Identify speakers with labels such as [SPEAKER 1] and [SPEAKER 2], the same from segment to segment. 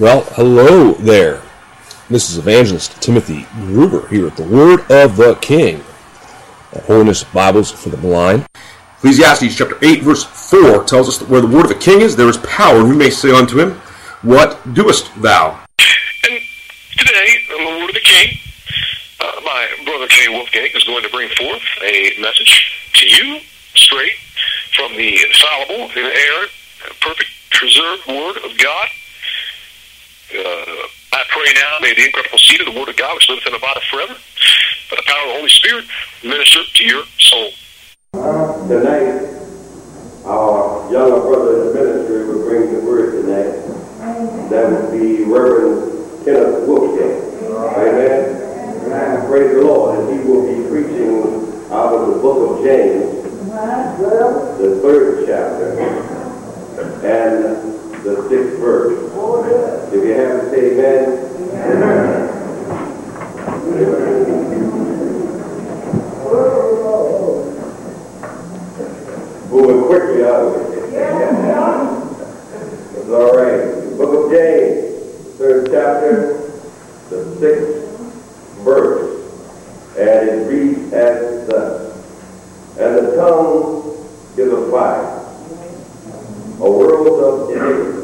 [SPEAKER 1] Well, hello there. This is Evangelist Timothy Gruber here at the Word of the King Holiness Bibles for the Blind. Ecclesiastes chapter 8, verse 4 tells us that where the Word of the King is, there is power, we may say unto him, What doest thou?
[SPEAKER 2] And today, on the Word of the King, uh, my brother Jay Wolfgang is going to bring forth a message to you straight from the infallible, inerrant, perfect, preserved Word of God. Uh, I pray now, may the incredible seed of the Word of God, which liveth in body forever, by the power of the Holy Spirit, minister to your soul.
[SPEAKER 3] Tonight, our younger brother in the ministry will bring the word tonight. That would be Reverend Kenneth Wolfgang. Amen. And praise the Lord. And he will be preaching out of the book of James, the third chapter, and the sixth verse. If you have to say amen. Moving quickly out of it. It's all right. Book of James, third chapter, the sixth verse. And it reads as thus. And the tongue is a fire, a world of iniquity.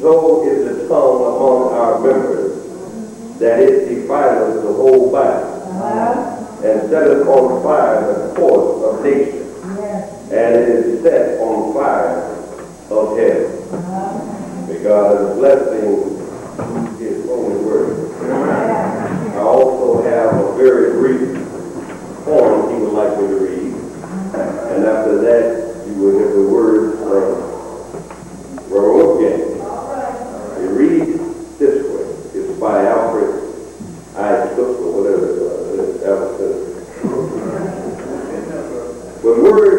[SPEAKER 3] So is the tongue among our members, that it defileth the whole body, uh-huh. and setteth on fire the course of nature, and it is set on fire of hell. Uh-huh. May God blessing his holy word. I also have a very brief poem he would like me to read. And after that, you will hear the word from Baruch It reads this way. It's by Alfred I. Cook or whatever it was. But words,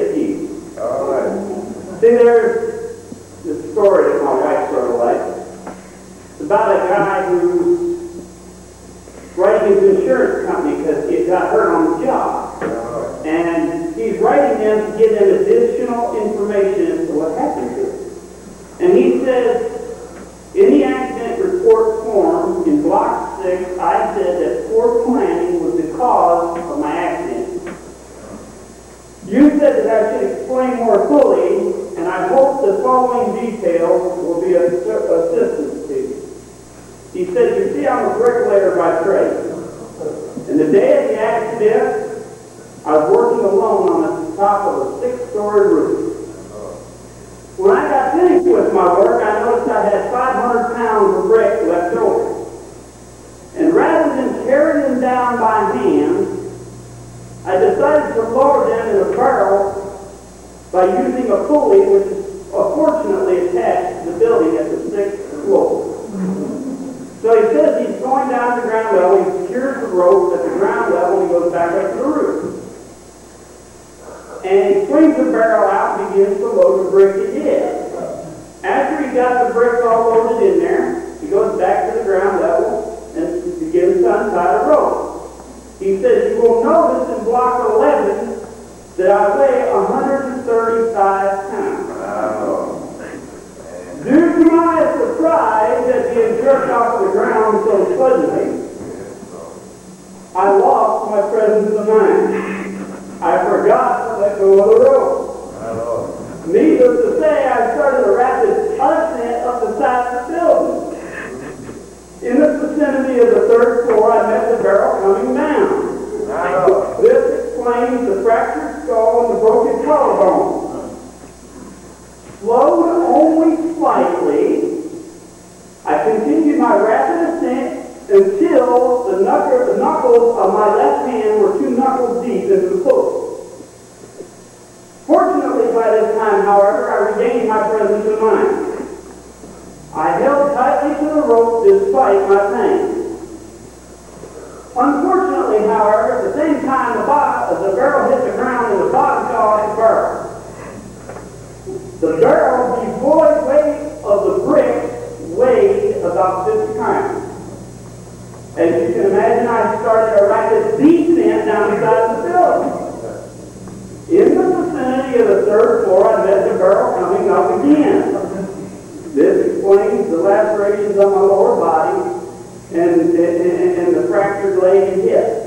[SPEAKER 3] 50. All right.
[SPEAKER 4] See, there's the story that my wife sort of likes. It's about a guy who's writing his insurance company because he got hurt on the job. Oh. And he's writing them to give them additional information as to what happened to him. And he says, in the accident report form in block six, I said that poor planning was the cause of my accident. You said that I should explain more fully, and I hope the following details will be of assistance to you. He said, you see, I'm a bricklayer by trade. And the day of the accident, I was working alone on the top of a six-story roof. When I got finished with my work, I noticed I had 500 pounds of brick left over. And rather than carry them down by hand, I decided to lower them in a barrel by using a pulley which is fortunately attached to the building at the sixth floor. So he says he's going down the ground level, he secures the rope at the ground level, and he goes back up to the roof. And he swings the barrel out and begins to load the brick he. After he got the brick all loaded in there, he goes back to the ground level and begins to untie the rope. He says, You will notice in block 11 that I say 135 times. Due to my surprise at being jerked off the ground so suddenly, I lost my presence of mind. I forgot to let go of the rope. Needless to say, I started a rapid ascent up the side of the building. In the vicinity of the third floor, I met the barrel coming down. This explains the fractured skull and the broken collarbone. Slowed only slightly, I continued my rapid ascent until the, knuckles of my left hand were two knuckles deep into the pool. Fortunately, by this time, however, I regained my presence of mind. I held tightly to the rope despite my pain. lacerations on my lower body and, and, and the fractured leg and hip.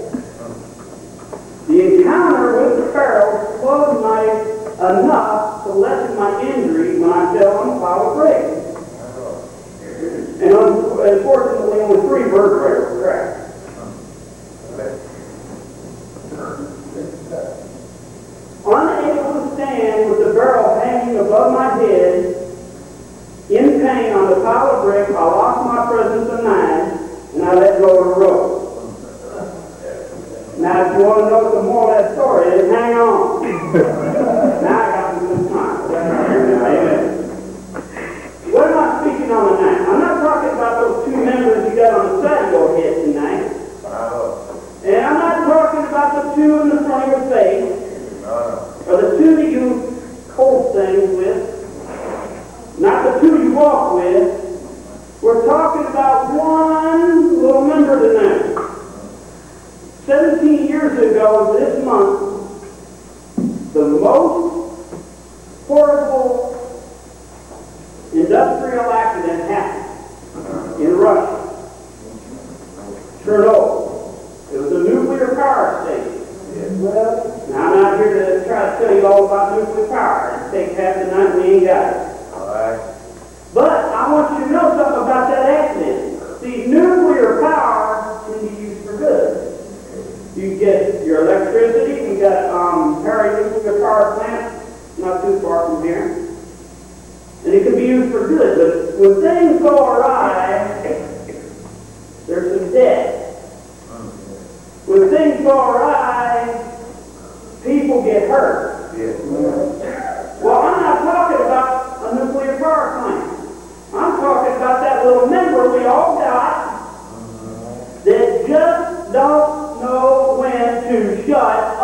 [SPEAKER 4] to the car and take half the night we ain't got it.
[SPEAKER 5] All right.
[SPEAKER 4] But I want you to know something about that accident. See, nuclear power can be used for good. You get your electricity. We got um, Perry nuclear power plant not too far from here. And it can be used for good. But when things go awry, there's some debt. When things go awry, people get hurt. Well, I'm not talking about a nuclear power plant. I'm talking about that little member we all got that just don't know when to shut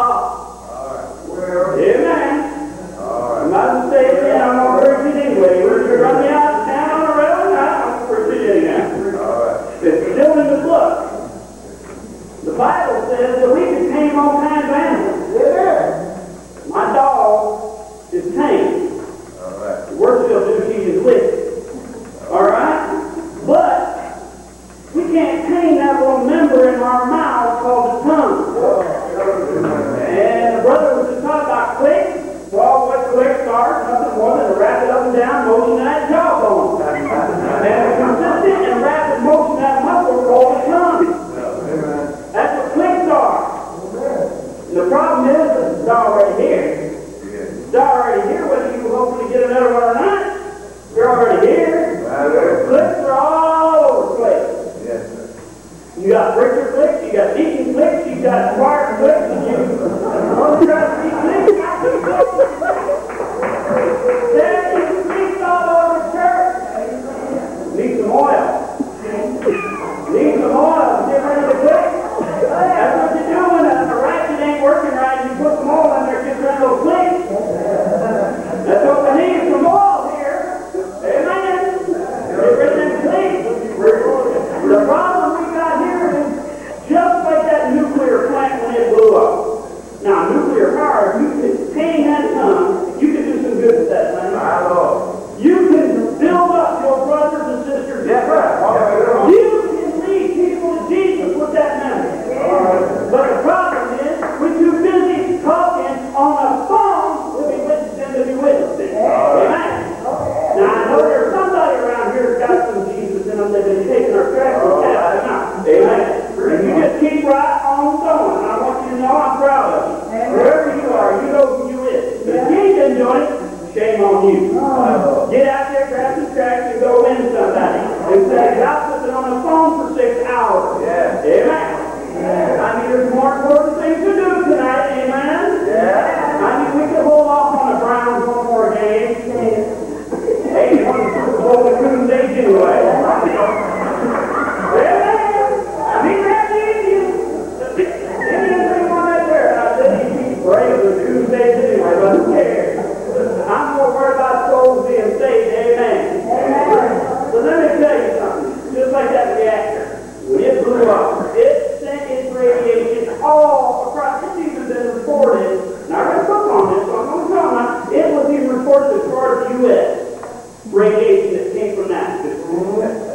[SPEAKER 4] Radiation that came from that.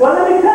[SPEAKER 4] Well, let me tell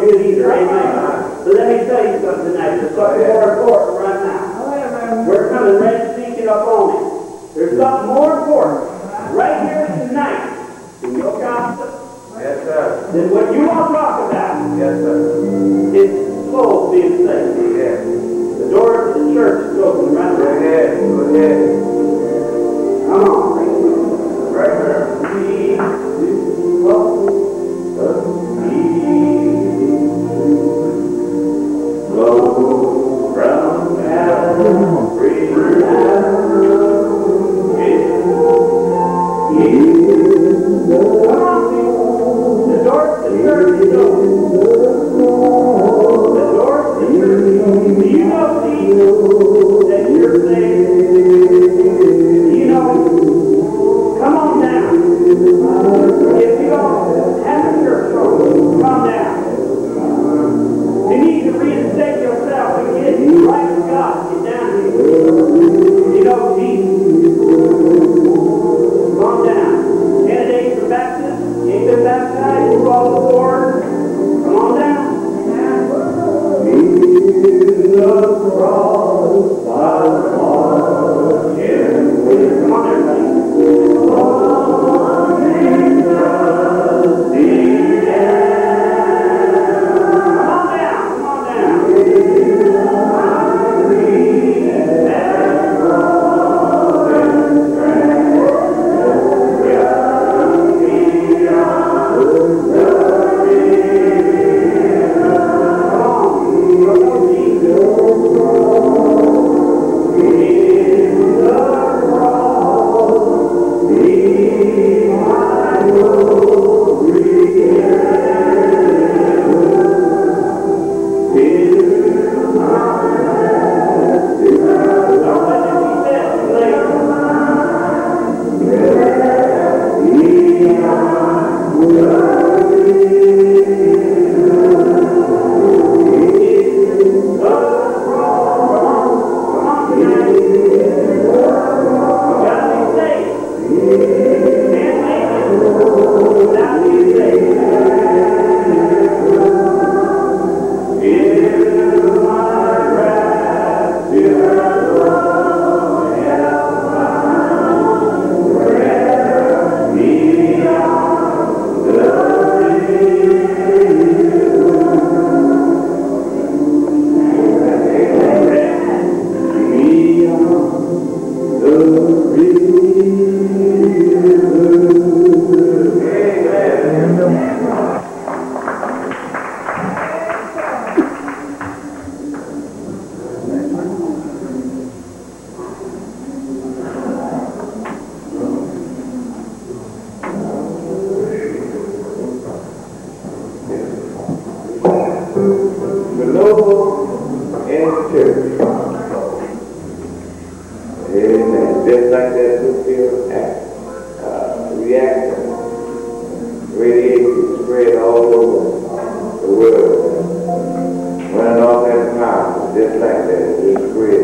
[SPEAKER 4] good either. Amen. But let me tell you something now. There's something more important right now. We're coming ready to speak it up on it. There's something more important right here tonight in your gospel
[SPEAKER 5] yes, sir.
[SPEAKER 4] than what you want to talk about.
[SPEAKER 5] Yes, sir.
[SPEAKER 4] It's souls being saved.
[SPEAKER 5] Yes.
[SPEAKER 4] The door of the church is open right now.
[SPEAKER 5] Go ahead. Go ahead.
[SPEAKER 4] Come on.
[SPEAKER 5] Right there. Like that, it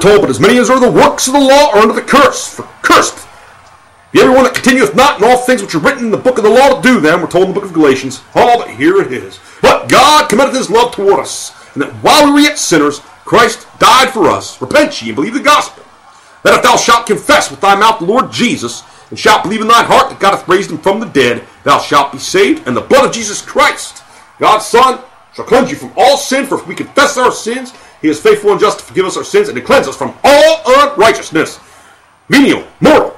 [SPEAKER 1] told, but as many as are the works of the law are under the curse. For cursed be everyone that continueth not in all things which are written in the book of the law to do them. We're told in the book of Galatians. Oh, but here it is. But God commendeth his love toward us, and that while we were yet sinners, Christ died for us. Repent ye and believe the gospel. That if thou shalt confess with thy mouth the Lord Jesus, and shalt believe in thine heart that God hath raised him from the dead, thou shalt be saved, and the blood of Jesus Christ, God's Son, shall cleanse you from all sin. For if we confess our sins, he is faithful and just to forgive us our sins and to cleanse us from all unrighteousness. Venial, mortal,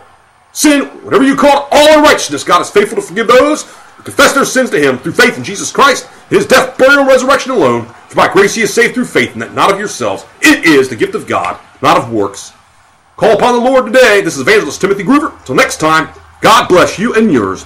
[SPEAKER 1] sin, whatever you call it, all unrighteousness. God is faithful to forgive those who confess their sins to him through faith in Jesus Christ, his death, burial, and resurrection alone. For by grace He is saved through faith, and that not of yourselves. It is the gift of God, not of works. Call upon the Lord today. This is Evangelist Timothy Groover. Till next time, God bless you and yours.